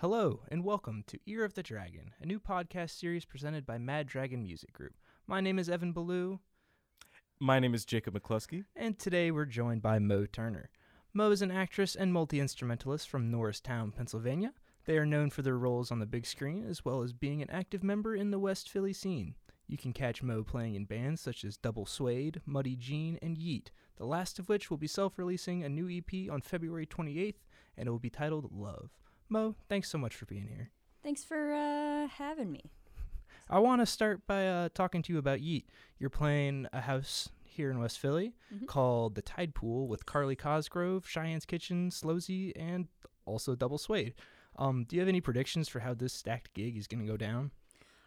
Hello, and welcome to Ear of the Dragon, a new podcast series presented by Mad Dragon Music Group. My name is Evan Ballew, My name is Jacob McCloskey. and today we're joined by Mo Turner. Mo is an actress and multi instrumentalist from Norristown, Pennsylvania. They are known for their roles on the big screen as well as being an active member in the West Philly scene. You can catch Mo playing in bands such as Double Suede, Muddy Jean, and Yeet, the last of which will be self releasing a new EP on February 28th, and it will be titled Love. Mo, thanks so much for being here. Thanks for uh, having me. I want to start by uh, talking to you about Yeet. You're playing a house here in West Philly Mhm. called the Tide Pool with Carly Cosgrove, Cheyenne's Kitchen, Slowsy, and also Double Suede. Um, do you have any predictions for how this stacked gig is going to go down?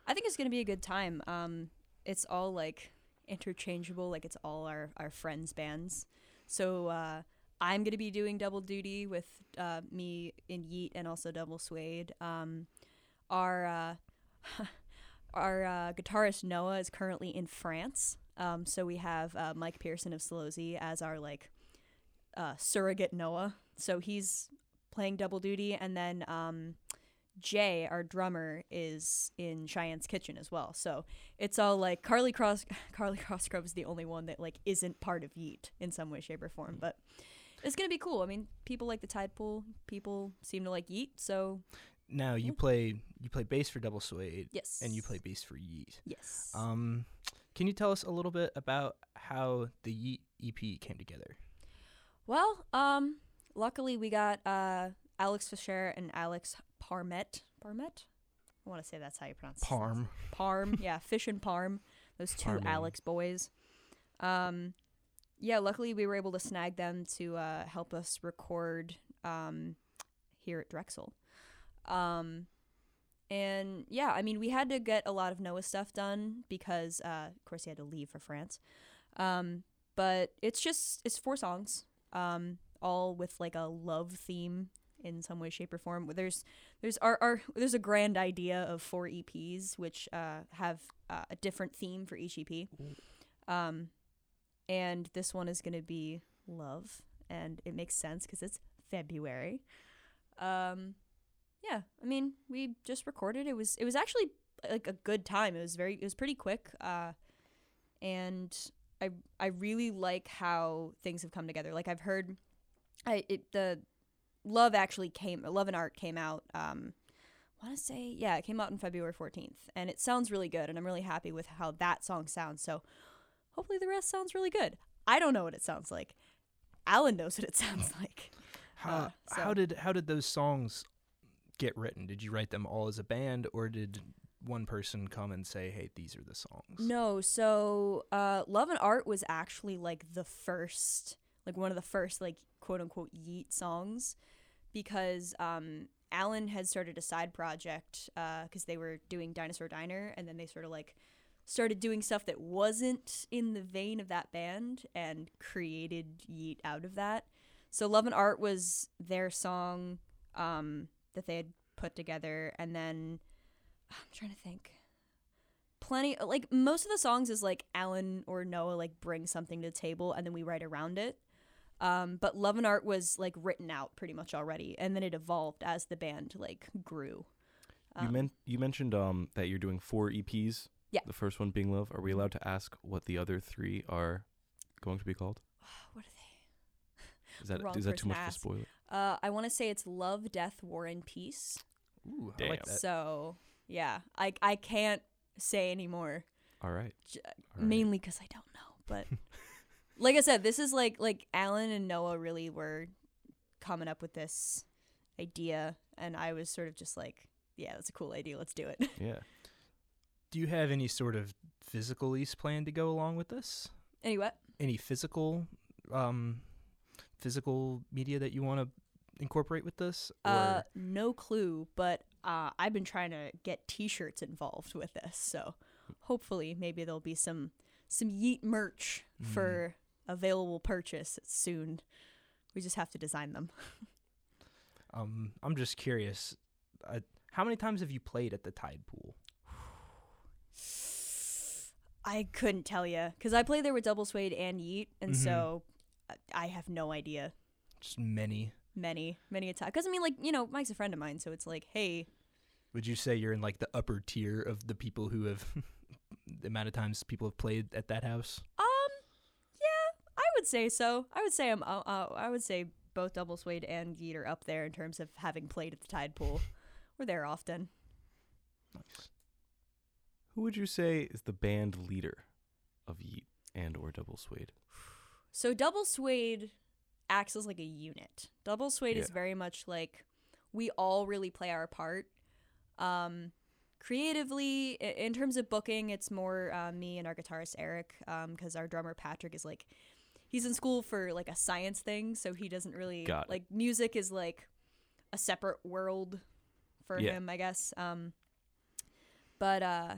I think it's gonna be a good time. Um, it's all like interchangeable, like it's all our our friends' bands. So uh, I'm gonna be doing double duty with uh, me in Yeet and also Double Suede. Um, our uh, our uh, guitarist Noah is currently in France. Um, so we have uh, Mike Pearson of Slowsy as our like uh, surrogate Noah. So he's playing double duty, and then um, Jay, our drummer, is in Cheyenne's kitchen as well. So it's all like Carly Cross Carly Crossgrove is the only one that like isn't part of Yeet in some way, shape, or form. But it's gonna be cool. I mean, people like the Tide Pool. People seem to like Yeet. So Now you Yeah. play you play bass for Double Suede, yes, and you play bass for Yeet. yes. Um, can you tell us a little bit about how the Yeet EP came together? Well, um, luckily we got uh Alex Fisher and Alex Parmet. Parmet. I want to say that's how you pronounce Parm. Parm, yeah, Fish and Parm, those two. Alex boys. Um, yeah, luckily we were able to snag them to uh, help us record um, here at Drexel. Um, and yeah, I mean, we had to get a lot of Noah stuff done because, uh, of course, he had to leave for France. Um, but it's just it's four songs, um, all with like a love theme in some way, shape, or form. There's there's our, our there's a grand idea of four EPs which uh, have uh, a different theme for each EP. Um, and this one is going to be love, and it makes sense because it's February. Um, yeah, I mean, we just recorded. It was it was actually like a good time. It was very it was pretty quick. Uh, and I I really like how things have come together. Like I've heard, I it the love actually came love and art came out um I want to say yeah it came out on february 14th and it sounds really good and i'm really happy with how that song sounds so hopefully the rest sounds really good i don't know what it sounds like alan knows what it sounds like How, Uh, how did how did those songs get written? Did you write them all as a band, or did one person come and say, "Hey, these are the songs"? no so uh love and art was actually like the first like one of the first like quote unquote yeet songs because um alan had started a side project because they were doing dinosaur diner and then they sort of like started doing stuff that wasn't in the vein of that band and created yeet out of that. So love and art was their song um that they had put together. And then i'm trying to think. Plenty like most of the songs is like alan or noah like bring something to the table and then we write around it. Um, but love and art was like written out pretty much already and then it evolved as the band like grew. You Um, men- you mentioned um that you're doing four EPs. Yeah. The first one being Love. Are we allowed to ask what the other three are going to be called? what are they Is that Wrong is that too person much to of a ask. spoiler? uh, i want to say it's love death war and peace Ooh, I like Damn. that. so yeah i i can't say anymore All right. j- All right. mainly because I don't know. But like I said, this is like like Alan and Noah really were coming up with this idea, and I was sort of just like, yeah, that's a cool idea. Let's do it. Yeah. Do you have any sort of physical lease plan to go along with this? anyway, Any physical, um, physical media that you want to incorporate with this? Or uh, no clue, but uh, I've been trying to get T-shirts involved with this, so hopefully maybe there'll be some some Yeet merch Mm. for available purchase soon. We just have to design them. um, I'm just curious. Uh, how many times have you played at the Tide Pool? I couldn't tell you because I play there with Double Suede and Yeet, and Mhm. so I- I have no idea. Just many. many, many a time. Because I mean, like you know, Mike's a friend of mine, so it's like, hey, Would you say you're in like the upper tier of the people who have the amount of times people have played at that house? um, yeah, I would say so. I would say I'm. Uh, uh, I would say both Double Suede and Yeet are up there in terms of having played at the Tide Pool. We're there often. Nice. Who would you say is the band leader of Yeet and or Double Suede? So Double Suede acts as like a unit. Double Suede is very much like we all really play our part. Um, creatively, in terms of booking, it's more uh, me and our guitarist Eric, because our drummer Patrick is like he's in school for like a science thing, so he doesn't really Got it. like music is like a separate world for Yeah. him, I guess. Um, but uh,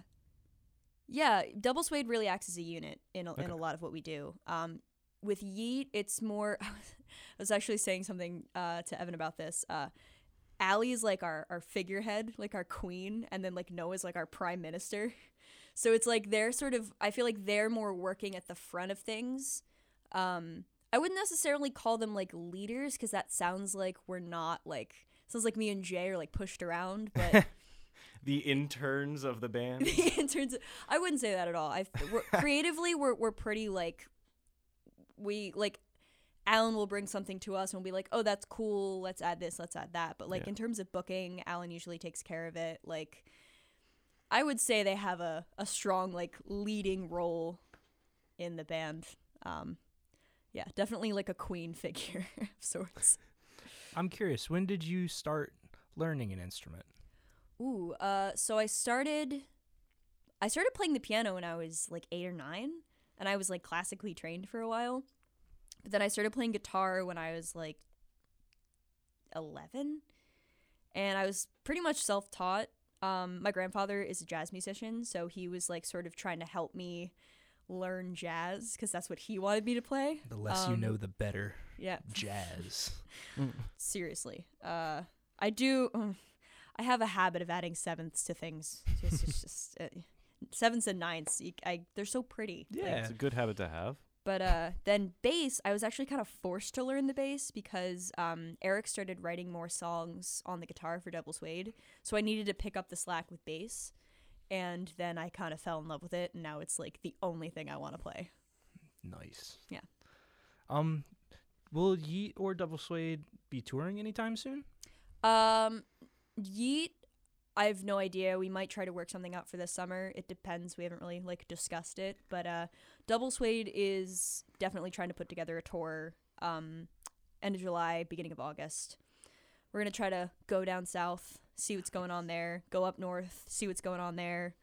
yeah, Double Suede really acts as a unit in a, in a lot of what we do. Um, with Yeet, it's more. I was actually saying something uh, to Evan about this. Uh, Allie's like our, our figurehead, like our queen, and then like Noah's like our prime minister. So it's like they're sort of. I feel like they're more working at the front of things. Um, I wouldn't necessarily call them like leaders because that sounds like we're not like sounds like me and Jay are like pushed around, but The interns of the band. the interns. I wouldn't say that at all. I we're, creatively we're we're pretty like we like Alan will bring something to us and we'll be like, "Oh, that's cool. Let's add this, let's add that." But like Yeah. in terms of booking, Alan usually takes care of it. Like I would say they have a a strong like leading role in the band. Um yeah, definitely like a queen figure of sorts. I'm curious, when did you start learning an instrument? Ooh, uh, so I started, I started playing the piano when I was like eight or nine, and I was like classically trained for a while. But then I started playing guitar when I was like eleven, and I was pretty much self-taught. Um, my grandfather is a jazz musician, so he was like sort of trying to help me learn jazz because that's what he wanted me to play. The less you Um, know, the better. Yeah, Jazz. seriously. Uh, I do. I have a habit of adding sevenths to things. Just, it's just uh, sevenths and ninths. you- I they're so pretty. Yeah. It's a good habit to have. but uh, then bass, I was actually kind of forced to learn the bass because um, Eric started writing more songs on the guitar for Double Suede, so I needed to pick up the slack with bass. And then I kind of fell in love with it, and now it's like the only thing I want to play. Nice. Yeah. Um, will Yeet or Double Suede be touring anytime soon? Um, Yeet, I have no idea. We might try to work something out for this summer. It depends. We haven't really like discussed it, but uh, Double Suede is definitely trying to put together a tour. Um, end of July, beginning of August. We're gonna try to go down south, see what's going on there. Go up north, see what's going on there.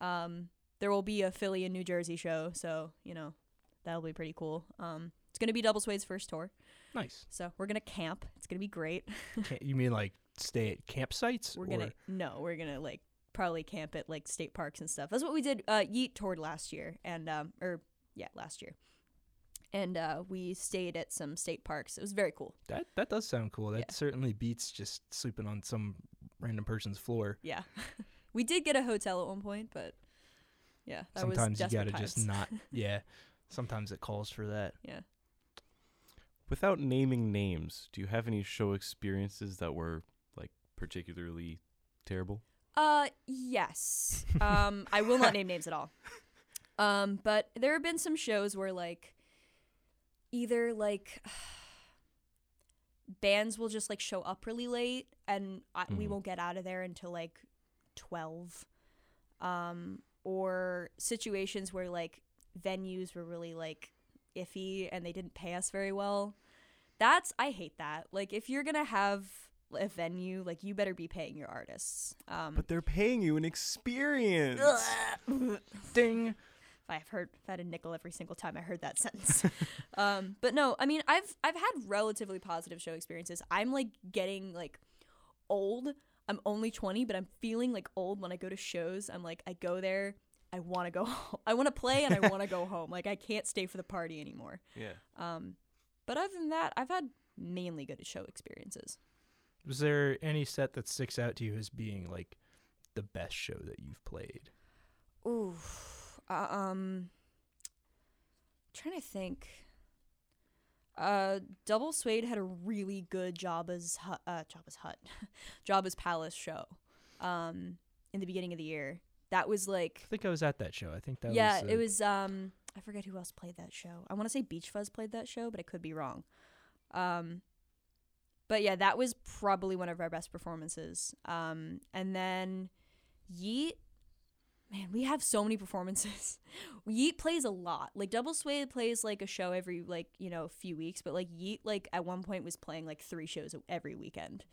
Um, there will be a Philly and New Jersey show, so you know that'll be pretty cool. Um, it's gonna be Double Suede's first tour, Nice. so we're gonna camp. It's gonna be great. You mean like stay at campsites? We're gonna no, we're gonna like probably camp at like state parks and stuff. That's what we did. Uh, Yeet toured last year, and um, or yeah, last year, and uh, we stayed at some state parks. It was very cool. That that does sound cool. That Yeah. certainly beats just sleeping on some random person's floor. Yeah, we did get a hotel at one point, but yeah, that was Sometimes you gotta just not. Yeah. Sometimes it calls for that. yeah. Without naming names, do you have any show experiences that were like particularly terrible? Uh, yes. Um, I will not name names at all. Um, but there have been some shows where like either like bands will just like show up really late and I, we Mhm. won't get out of there until like 12 um or situations where like venues were really like iffy and they didn't pay us very well that's i hate that like if you're gonna have a venue like you better be paying your artists um But they're paying you an experience. Ding. I've heard if I had a nickel every single time I heard that sentence. um, but no, I mean I've I've had relatively positive show experiences. I'm like getting like old. I'm only 20, but I'm feeling like old when I go to shows. I'm like I go there, I want to go home. I want to play and I want to go home. Like I can't stay for the party anymore. Yeah. Um, but other than that, I've had mainly good show experiences. Was there any set that sticks out to you as being like the best show that you've played? Ooh, uh, um, trying to think. Uh, Double Suede had a really good Jabba's Hut, uh, Jabba's Hut, Jabba's Palace show, um, in the beginning of the year. That was like I think I was at that show. I think that was. yeah, was. it was. Um, I forget who else played that show. I want to say Beach Fuzz played that show, but I could be wrong. Um, but yeah, that was probably one of our best performances. Um, and then Yeet, man, we have so many performances. Yeet plays a lot. Like Double Suede plays like a show every like you know few weeks, but like Yeet like at one point was playing like three shows every weekend,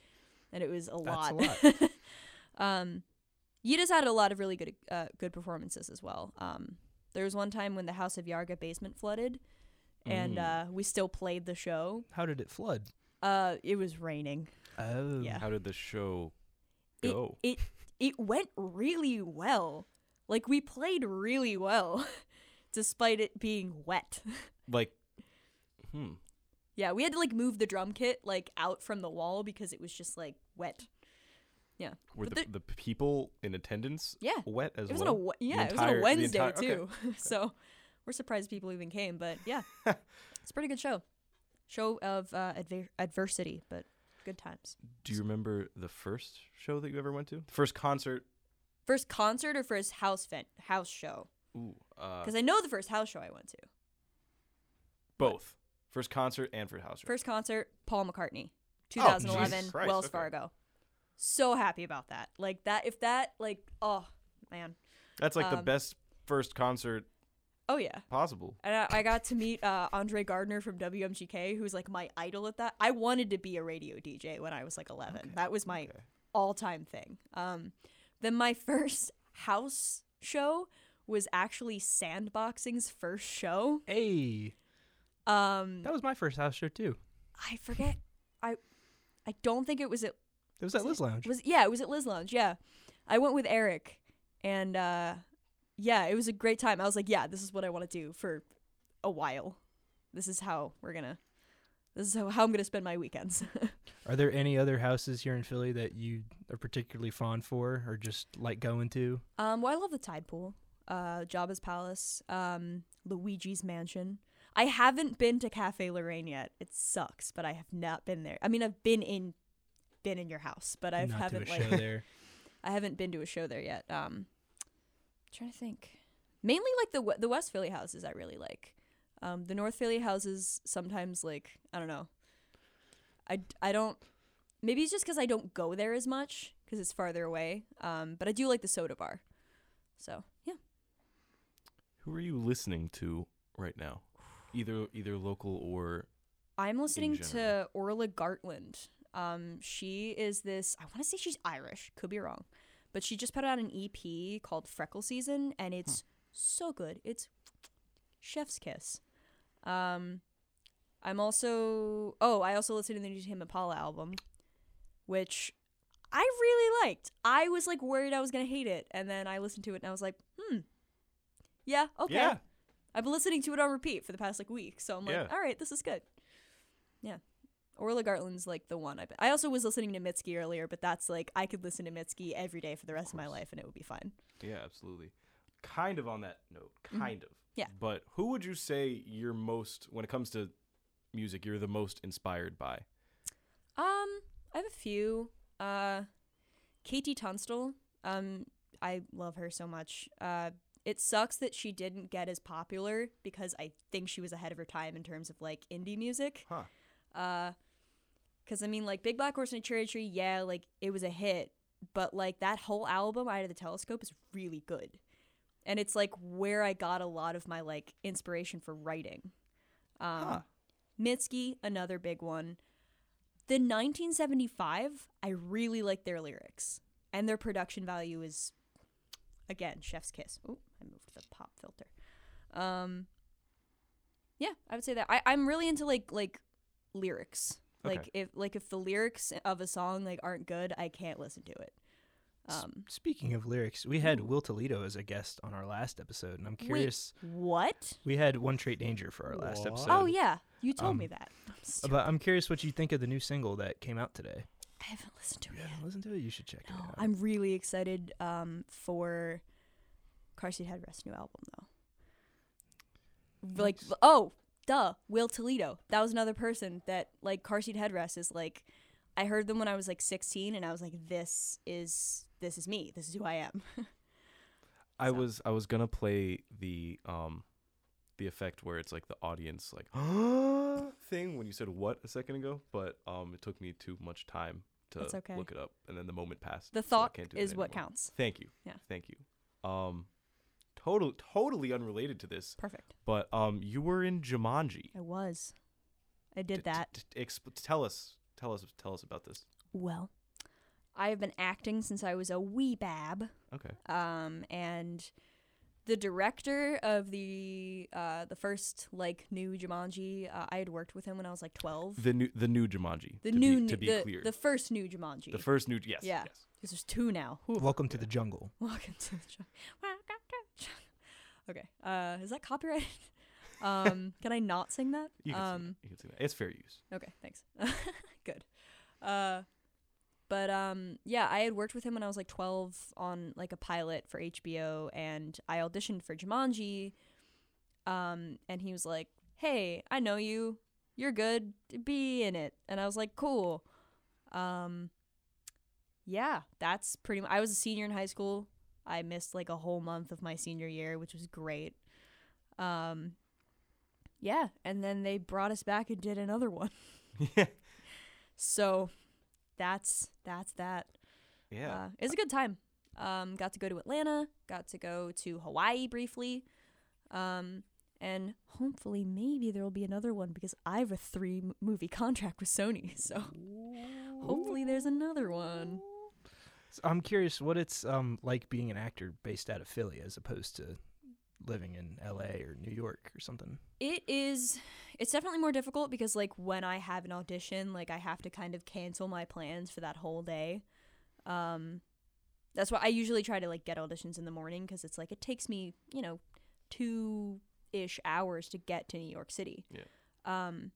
and it was a That's a lot. um, Yeet has had a lot of really good uh, good performances as well. Um, there was one time when the House of Yarga basement flooded, and Mm. uh, we still played the show. How did it flood? Uh, it was raining. Oh. Yeah. How did the show It- go? It it went really well. Like we played really well, despite it being wet. like, hmm. yeah, we had to like move the drum kit like out from the wall because it was just like wet. Yeah. Were But the, the people in attendance Yeah, wet as it was well? on a we- yeah, it was on a Wednesday entire- okay, too. so we're surprised people even came, but yeah, it's a pretty good show. Show of uh, adver- adversity, but good times. Do you remember the first show that you ever went to? The first concert? First concert or first house vent house show? Ooh, uh, Because I know the first house show I went to. both. First concert and first house show. First concert, Paul McCartney, Oh, 2011, Jesus Christ, Wells okay. Fargo. So happy about that. Like that, if that, like, oh man, That's like the um, best first concert oh yeah. possible. And I, I got to meet uh, Andre Gardner from WMGK, who's like my idol at that. I wanted to be a radio DJ when I was like 11. Okay, That was my okay. all-time thing. Um, then my first house show was actually Sandboxing's first show. Hey, Um, that was my first house show too. I forget. I I don't think it was at It was at Liz Lounge. was yeah, it was at Liz Lounge. Yeah, I went with Eric, and uh, yeah, it was a great time. I was like, yeah, this is what I want to do for a while. This is how we're gonna. This is how, how I'm gonna spend my weekends. Are there any other houses here in Philly that you are particularly fond for, or just like going to? um, well, I love the Tide Pool, uh, Jabba's Palace, um, Luigi's Mansion. I haven't been to Cafe Lorraine yet. It sucks, but I have not been there. I mean, I've been in, been in your house, but I Not to a haven't like show there. I haven't been to a show there yet. Um, trying to think. Mainly like the the West Philly houses I really like. Um, the North Philly houses sometimes like I don't know. I I don't. Maybe it's just because I don't go there as much because it's farther away. Um, but I do like the soda bar. So yeah. Who are you listening to right now? Either either local or I'm listening to. Orla Gartland. Um, she is this. I want to say she's Irish. Could be wrong, but she just put out an EP called Freckle Season, and it's so good. It's chef's kiss. Um, I'm also. Oh, I also listened to the new Tame Impala album, which I really liked. I was like worried I was gonna hate it, and then I listened to it and I was like, hmm, yeah, okay. yeah. I've been listening to it on repeat for the past like week, so I'm like, Yeah. all right, this is good. Yeah, Orla Gartland's like the one. I I also was listening to Mitski earlier, but that's like I could listen to Mitski every day for the rest of, my life and it would be fine. Yeah, absolutely. Kind of on that note, kind of. Mm-hmm. Yeah. But who would you say you're most when it comes to music, you're the most inspired by? Um, I have a few. Uh, KT Tunstall. Um, I love her so much. Uh, it sucks that she didn't get as popular because I think she was ahead of her time in terms of like indie music. Huh. Uh, cause I mean, like Big Black Horse and a Cherry Tree, yeah, like it was a hit, but like that whole album, Eye of the Telescope, is really good, and it's like where I got a lot of my like inspiration for writing. Um, Huh. Mitski, another big one. The 1975, I really like their lyrics, and their production value is, again, chef's kiss. Oh, I moved the pop filter. Um, yeah, I would say that I I'm really into like like lyrics. Like Okay. if like if the lyrics of a song like aren't good, I can't listen to it. Um, Speaking of lyrics, we had Will Toledo as a guest on our last episode, and I'm curious. what? We had One Trait Danger for our last What? episode. oh yeah, you told um, me that. I'm But I'm curious what you think of the new single that came out today. I haven't listened to it You yet. haven't listened to it? You should check it out. I'm really excited um, for Car Seat Headrest new album though. Like oh, duh, Will Toledo. That was another person that like car seat headrest is like. I heard them when I was like 16, and I was like, "This is this is me. This is who I am." I was I was gonna play the um the effect where it's like the audience like thing when you said what a second ago, but um it took me too much time to okay. look it up and then the moment passed. The thought it is what counts. Thank you. Yeah. Thank you. Um total totally unrelated to this, Perfect. but um you were in Jumanji. I was. I did that. d- d- exp- tell us tell us tell us about this. Well, I have been acting since I was a wee bab. Okay. Um, and the director of the uh, the first like new Jumanji, uh, I had worked with him when I was like twelve. The new the new Jumanji. The to new, be, to be the, clear. the first new Jumanji. the first new yes. Yeah. Yes. because there's two now. Whew. Welcome to the jungle. Welcome to the jungle. Welcome to the jungle. Okay. Uh, is that copyrighted? um, can I not sing that? You can, um, sing that. you can sing that. It's fair use. Okay, thanks. Good. Uh but um yeah, I had worked with him when I was like 12 on like a pilot for HBO and I auditioned for Jumanji. Um and he was like, "Hey, I know you. You're good. Be in it." And I was like, "Cool." Um yeah, that's pretty much I was a senior in high school. I missed like a whole month of my senior year, which was great. Um yeah, and then they brought us back and did another one. yeah. So that's that's that. Yeah. Uh, it was a good time. Um, got to go to Atlanta. Got to go to Hawaii briefly. Um, and hopefully maybe there will be another one because I have a three movie contract with Sony. So hopefully there's another one. So I'm curious what it's um like being an actor based out of Philly as opposed to living in L.A. or New York or something. It is. It's definitely more difficult because like when I have an audition, like I have to kind of cancel my plans for that whole day. Um, that's why I usually try to like get auditions in the morning because it's like it takes me you know two ish hours to get to New York City. Yeah. Um,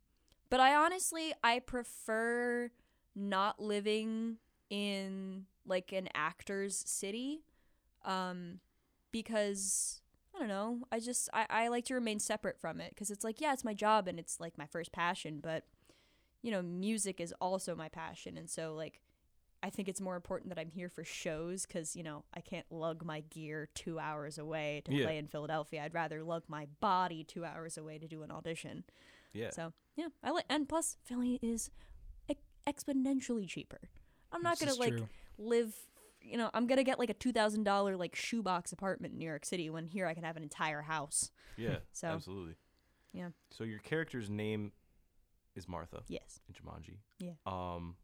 but I honestly I prefer not living in like an actor's city, um, because I don't know. I just I, I like to remain separate from it because it's like yeah, it's my job and it's like my first passion, but you know, music is also my passion, and so like I think it's more important that I'm here for shows because you know I can't lug my gear two hours away to Yeah. play in Philadelphia. I'd rather lug my body two hours away to do an audition. yeah. So yeah, I like and plus Philly is e- exponentially cheaper. I'm not gonna like true. live you know i'm gonna get like a $2000 like shoebox apartment in new york city when here i can have an entire house Yeah. So, absolutely. yeah. So your character's name is Martha yes in Jumanji. Yeah. Um.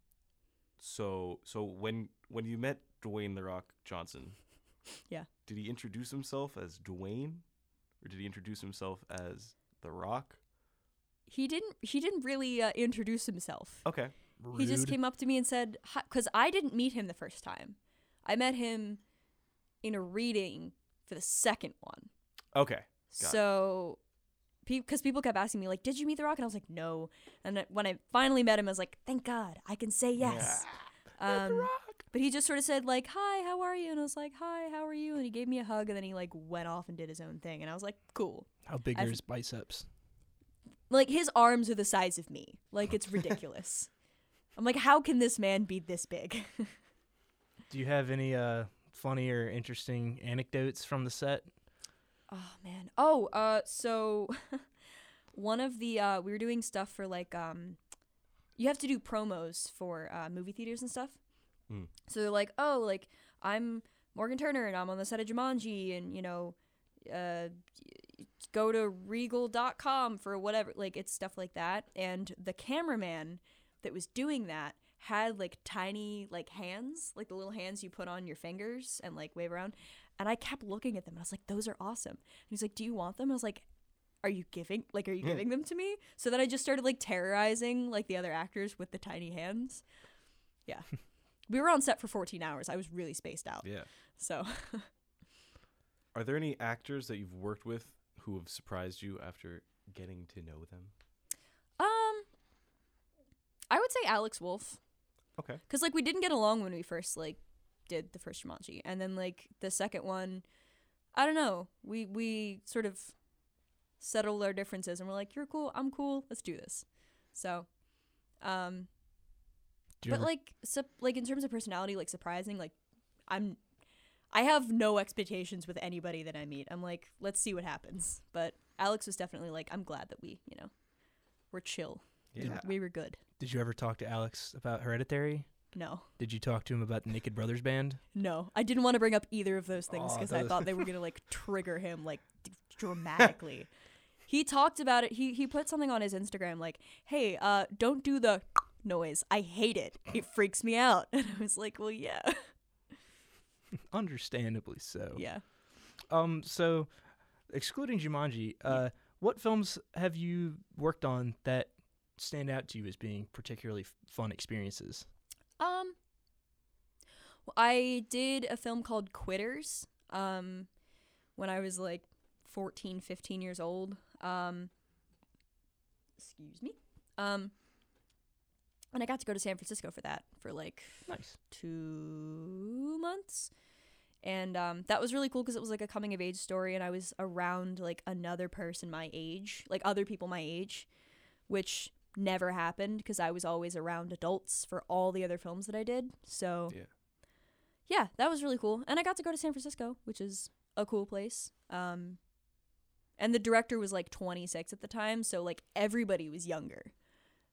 So so when when you met Dwayne the Rock Johnson. Yeah. Did he introduce himself as Dwayne, or did he introduce himself as the Rock? he didn't he didn't really uh, introduce himself Okay. He just came up to me and said because i didn't meet him the first time. I met him in a reading for the second one. Okay. Got so because people kept asking me like did you meet the rock? And i was like no. And when i finally met him i was like thank god i can say yes. Um, but he just sort of said like hi how are you? And i was like hi how are you? And he gave me a hug and then he like went off and did his own thing and i was like cool. How big I've- are his biceps? like his arms are the size of me. Like it's ridiculous i'm like how can this man be this big Do you have any uh funny or interesting anecdotes from the set? Oh man. Oh, uh so one of the uh we were doing stuff for like um you have to do promos for uh movie theaters and stuff. Hmm. So they're like, "Oh, like I'm Morgan Turner and I'm on the set of Jumanji and you know uh go to regal.com for whatever like it's stuff like that and the cameraman that was doing that had like tiny like hands like the little hands you put on your fingers and like wave around. And i kept looking at them and i was like those are awesome. And he's like do you want them? I was like are you giving like are you giving them to me? So then i just started like terrorizing like the other actors with the tiny hands. Yeah. We were on set for 14 hours. I was really spaced out. Yeah. so Are there any actors that you've worked with who have surprised you after getting to know them? I would say Alex Wolff. Okay. Cause like we didn't get along when we first like did the first Jumanji, and then like the second one, I don't know. We we sort of settled our differences and we're like, you're cool, I'm cool, let's do this. So, um, but ever- like, sup- like in terms of personality, like surprising, like I'm, I have no expectations with anybody that I meet. I'm like, let's see what happens. But Alex was definitely like, I'm glad that we, you know, we're chill. Yeah. We were good. Did you ever talk to Alex about Hereditary? No, Did you talk to him about the Naked Brothers band? no, I didn't want to bring up either of those things because I thought they were gonna like trigger him like d- dramatically. he talked about it. He he put something on his Instagram like, "Hey, uh, don't do the noise. I hate it. It freaks me out." And I was like, "Well, yeah, Understandably so. yeah." Um. So, excluding Jumanji, uh, what films have you worked on that stand out to you as being particularly f- fun experiences? Um, well, I did a film called Quitters. Um, when I was like 14, 15 years old. Um, excuse me. Um, and I got to go to San Francisco for that for like Nice. two months. And um, that was really cool because it was like a coming of age story, and I was around like another person my age, like other people my age, which never happened because I was always around adults for all the other films that I did. So Yeah. yeah, that was really cool. And I got to go to San Francisco, which is a cool place. Um, and the director was like 26 at the time, so like everybody was younger,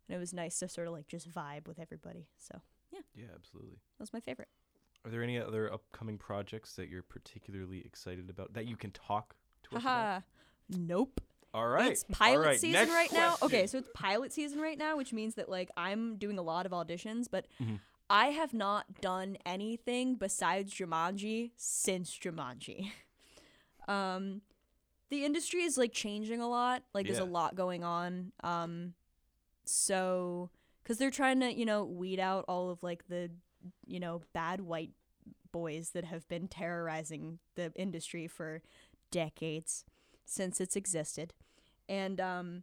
and it was nice to sort of like just vibe with everybody. So Yeah, yeah, absolutely. that was my favorite. Are there any other upcoming projects that you're particularly excited about that you can talk to us about? Nope. All right. It's pilot right, season next right now. Okay, so it's pilot season right now, which means that like I'm doing a lot of auditions, but Mhm. I have not done anything besides Jumanji since Jumanji. um the industry is like changing a lot. Like there's a lot going on. Um so cuz they're trying to, you know, weed out all of like the you know, bad white boys that have been terrorizing the industry for decades since it's existed. And um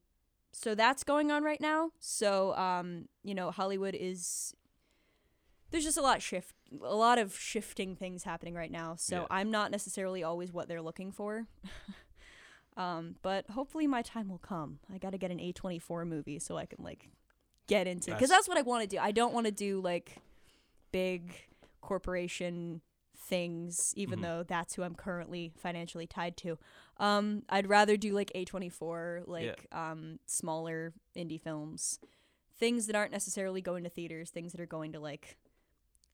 so that's going on right now. So um you know, Hollywood is there's just a lot shift a lot of shifting things happening right now. So Yeah. I'm not necessarily always what they're looking for. um but hopefully my time will come. I got to get an A24 movie so I can like get into cuz That's- that's what I want to do. I don't want to do like big corporation things even Mhm. though that's who I'm currently financially tied to. Um I'd rather do like A24 like um smaller indie films. Things that aren't necessarily going to theaters, things that are going to like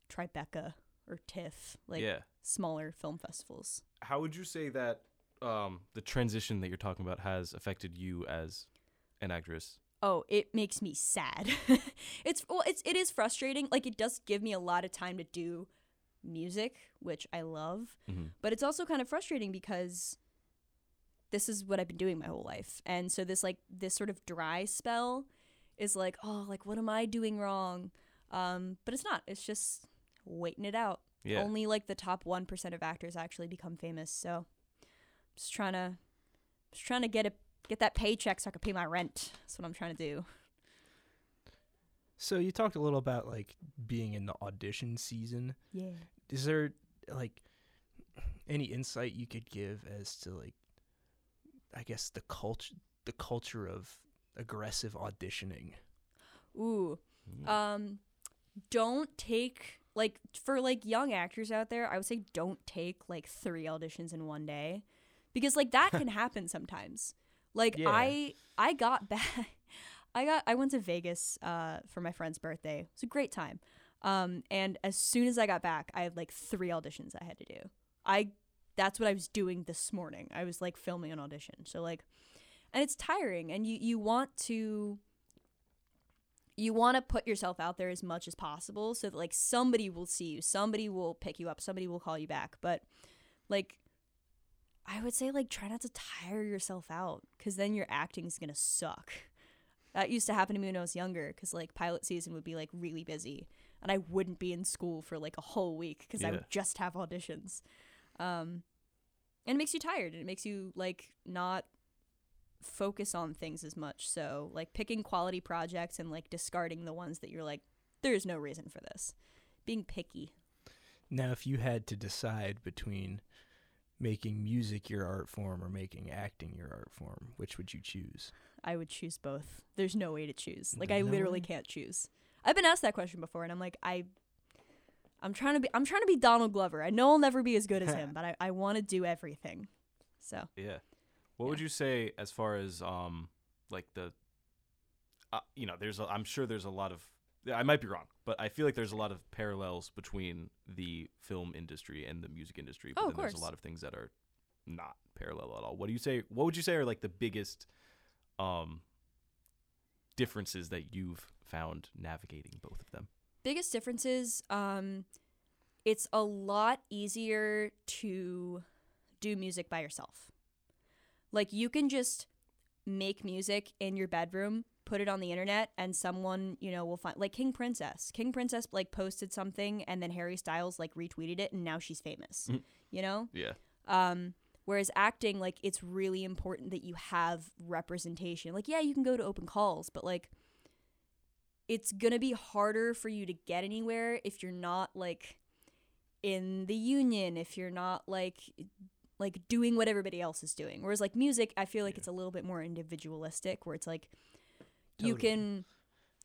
Tribeca or TIFF, like yeah. smaller film festivals. How would you say that um, the transition that you're talking about has affected you as an actress? Oh, it makes me sad. it's well, it's it is frustrating. Like it does give me a lot of time to do music, which I love. Mhm. But it's also kind of frustrating because this is what I've been doing my whole life. And so this like this sort of dry spell is like, oh, like what am I doing wrong? Um, but it's not. It's just waiting it out. Yeah. Only like the top 1% of actors actually become famous. So just trying to just trying to get a get that paycheck so I can pay my rent. That's what I'm trying to do. So you talked a little about like being in the audition season. Yeah. Is there like any insight you could give as to like I guess the culture the culture of aggressive auditioning? Ooh. Mm. Um don't take like for like young actors out there, I would say don't take like 3 auditions in one day because like that can happen sometimes. Like Yeah. I I got back I got I went to Vegas uh for my friend's birthday. It was a great time. Um and as soon as I got back, I had like 3 auditions I had to do. I that's what I was doing this morning. I was like filming an audition. So like and it's tiring and you you want to you want to put yourself out there as much as possible so that like somebody will see you somebody will pick you up somebody will call you back but like i would say like try not to tire yourself out because then your acting is gonna suck that used to happen to me when i was younger because like pilot season would be like really busy and i wouldn't be in school for like a whole week because i would just have auditions um and it makes you tired and it makes you like not focus on things as much. So, like picking quality projects and like discarding the ones that you're like, there's no reason for this. Being picky. Now if you had to decide between making music your art form or making acting your art form, which would you choose? I would choose both. There's no way to choose. Like There's I no literally way? can't choose. I've been asked that question before, and I'm like, I, I'm trying to be, I'm trying to be Donald Glover. I know I'll never be as good as him, but I, I want to do everything. So Yeah. What would you say as far as um like the uh, you know, there's a, I'm sure there's a lot of I might be wrong, but I feel like there's a lot of parallels between the film industry and the music industry. But Oh, then of there's a lot of things that are not parallel at all. What do you say what would you say are like the biggest um differences that you've found navigating both of them? biggest differences, um, it's a lot easier to do music by yourself. Like you can just make music in your bedroom, put it on the internet, and someone you know will find like King Princess. King Princess like posted something, and then Harry Styles like retweeted it, and now she's famous. Mhm. You know. Yeah. Um, whereas acting, like, it's really important that you have representation. Like, yeah, you can go to open calls, but like, it's gonna be harder for you to get anywhere if you're not like in the union, if you're not like like doing what everybody else is doing. Whereas like music, I feel like Yeah. it's a little bit more individualistic, where it's like you can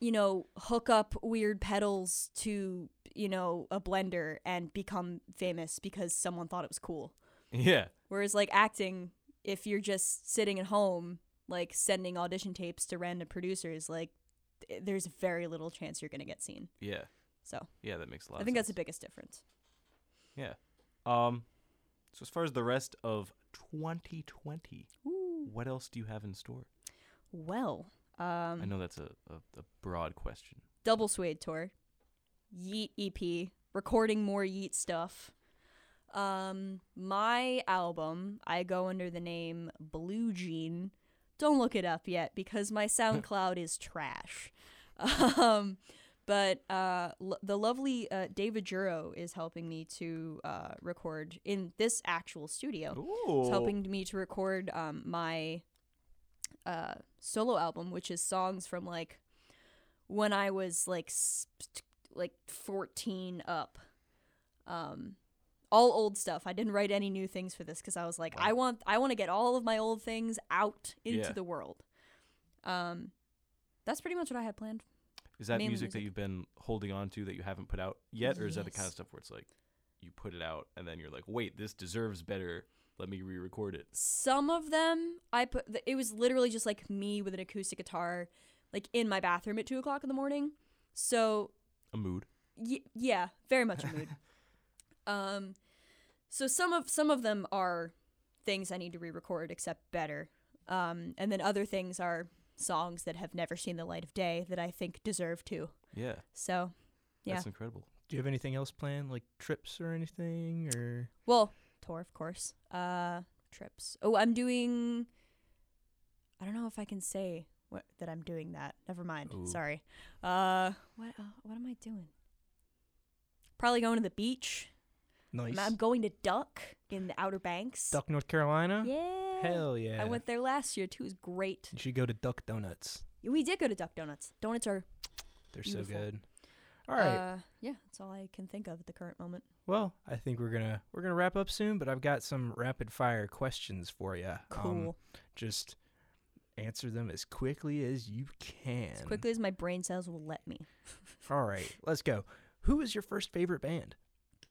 you know hook up weird pedals to you know a blender and become famous because someone thought it was cool Yeah. Whereas like acting, if you're just sitting at home, like sending audition tapes to random producers, like th- there's very little chance you're gonna get seen. Yeah. So Yeah, that makes a lot I think that's the biggest difference. Yeah. Um so as far as the rest of 2020, Ooh. what else do you have in store? Well, um, I know that's a, a, a broad question. double suede tour, Yeet EP, recording more Yeet stuff. Um, my album, I go under the name Blue Jean. Don't look it up yet because my SoundCloud is trash. Um, but uh, l- the lovely uh, David Juro is helping me to uh, record in this actual studio. Ooh. It's helping me to record um, my uh, solo album, which is songs from like when I was like s- like 14 up. Um, all old stuff. I didn't write any new things for this because I was like, Wow. I want I want to get all of my old things out into Yeah. the world. Um, that's pretty much what I had planned. Is that mainly music, that you've been holding on to that you haven't put out yet, or is that the kind of stuff where it's like you put it out and then you're like, wait, this deserves better. Let me re-record it. Some of them I put. th- It was literally just like me with an acoustic guitar, like in my bathroom at two o'clock in the morning. So A mood. y- yeah, very much a mood. um, so some of some of them are things I need to re-record, except better. Um, and then other things are songs that have never seen the light of day that I think deserve to. Yeah, So, yeah. that's incredible. Do you have anything else planned, like trips or anything, or Well, tour, of course. Uh, trips. Oh, I'm doing. I don't know if I can say what that I'm doing that. Never mind. Ooh. Sorry. Uh, what? Uh, what am I doing? Probably going to the beach. Nice? I'm going to Duck in the Outer Banks. Duck, North Carolina. Yeah. Hell yeah! I went there last year too. It was great. You should go to Duck Donuts. We did go to Duck Donuts. Donuts are They're Beautiful. so good. All right. Uh, yeah, that's all I can think of at the current moment. well, I think we're gonna we're gonna wrap up soon, but I've got some rapid fire questions for you. Cool. just answer them as quickly as you can. as quickly as my brain cells will let me. All right, let's go. Who is your first favorite band?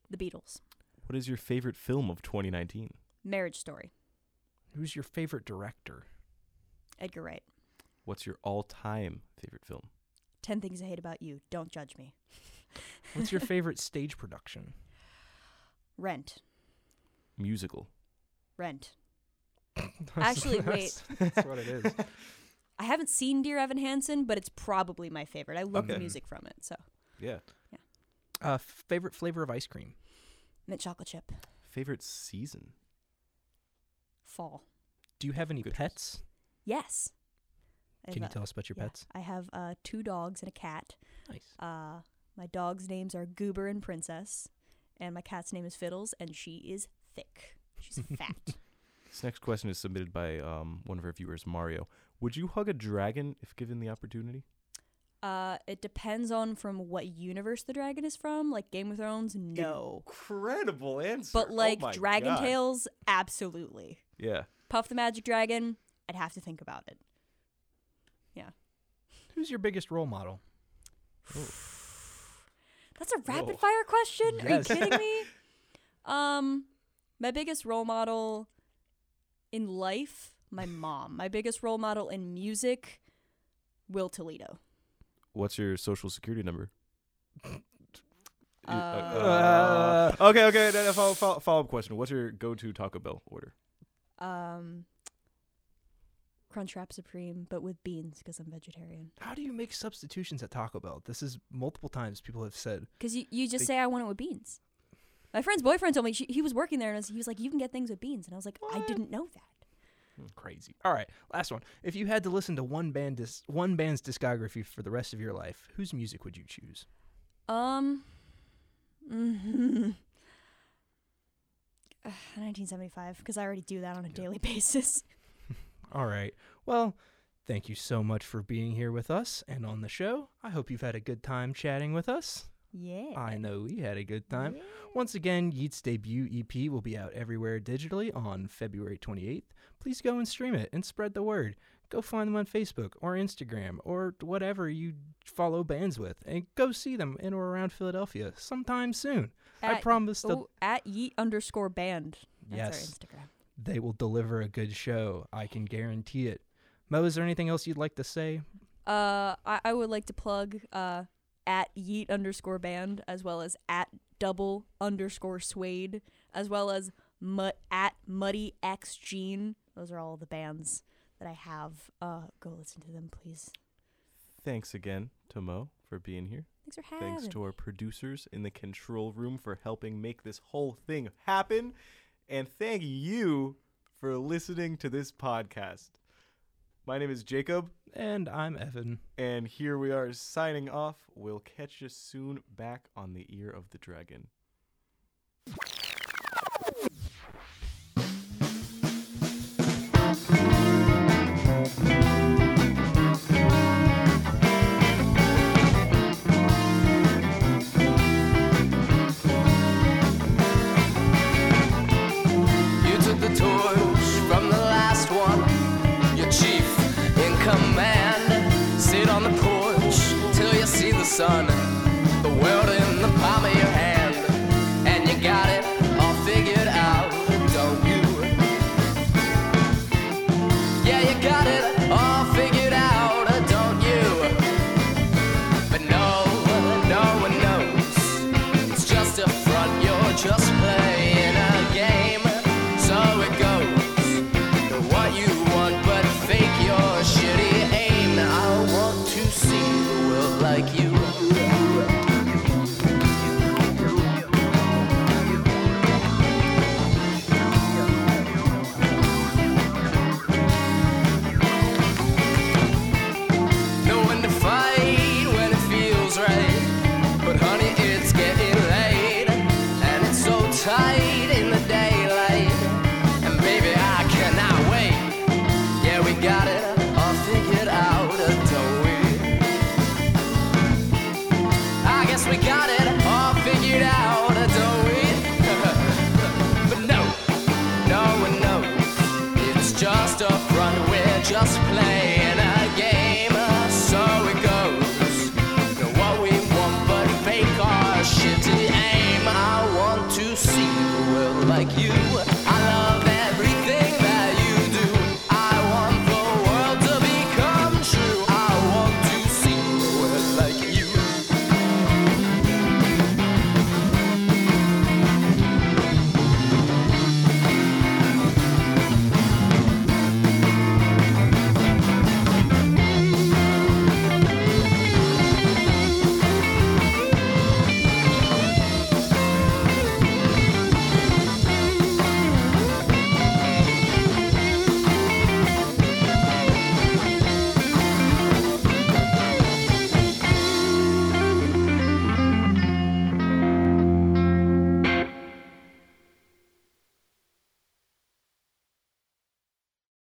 The Beatles. What is your favorite film of 2019? Marriage Story. Who's your favorite director? Edgar Wright. What's your all-time favorite film? Ten Things I Hate About You. Don't judge me. What's your favorite stage production? Rent. Musical. Rent. Actually, That's- That's what it is. I haven't seen Dear Evan Hansen, but it's probably my favorite. I love the Okay. music from it. So, Yeah. Uh, favorite flavor of ice cream? Mint chocolate chip. Favorite season? Fall. Do you have any Good choice. pets? Yes. I Can you have, uh, tell us about your yeah, pets? I have uh, two dogs and a cat. Nice. Uh, my dog's names are Goober and Princess, and my cat's name is Fiddles, and she is thick. She's fat. This next question is submitted by um, one of our viewers, Mario. Would you hug a dragon if given the opportunity? Uh, it depends on from what universe the dragon is from. Like Game of Thrones, no. Incredible answer. But Oh like my Dragon God. Tales, absolutely. Yeah. Puff the Magic Dragon, I'd have to think about it. Yeah. Who's your biggest role model? That's a rapid Whoa. fire question. Yes. Are you kidding me? um, my biggest role model in life, my mom. My biggest role model in music, Will Toledo. What's your social security number? Uh, uh, okay, okay. then a Follow, follow, follow up question. What's your go-to Taco Bell order? Um, Crunchwrap Supreme, but with beans because I'm vegetarian. How do you make substitutions at Taco Bell? This is multiple times people have said. Because you, you just They- say I want it with beans. My friend's boyfriend told me she, he was working there and he was like, "You can get things with beans," and I was like, "I didn't know that." Crazy. All right, last one. If you had to listen to one band dis- one band's discography for the rest of your life, whose music would you choose? Um, Mm-hmm. 1975, because I already do that on a daily basis. All right. Well, thank you so much for being here with us and on the show. I hope you've had a good time chatting with us. Yeah. I know we had a good time. Yeah. Once again, Yeet's debut EP will be out everywhere digitally on February 28th. Please go and stream it and spread the word. Go find them on Facebook or Instagram or whatever you follow bands with and go see them in or around Philadelphia sometime soon. I promise Oh, at yeet underscore band. That's Yes. our Instagram. they will deliver a good show. I can guarantee it. Mo, is there anything else you'd like to say? Uh, I, I would like to plug uh at yeet underscore band as well as at double underscore suede as well as mut at muddy x gene. Those are all the bands that I have. Uh, go listen to them, please. Thanks again to Mo for being here. Thanks for having Thanks to our producers in the control room for helping make this whole thing happen. And thank you for listening to this podcast. My name is Jacob, And I'm Evan. and here we are signing off. We'll catch you soon back on the ear of the dragon. Sun. Just playing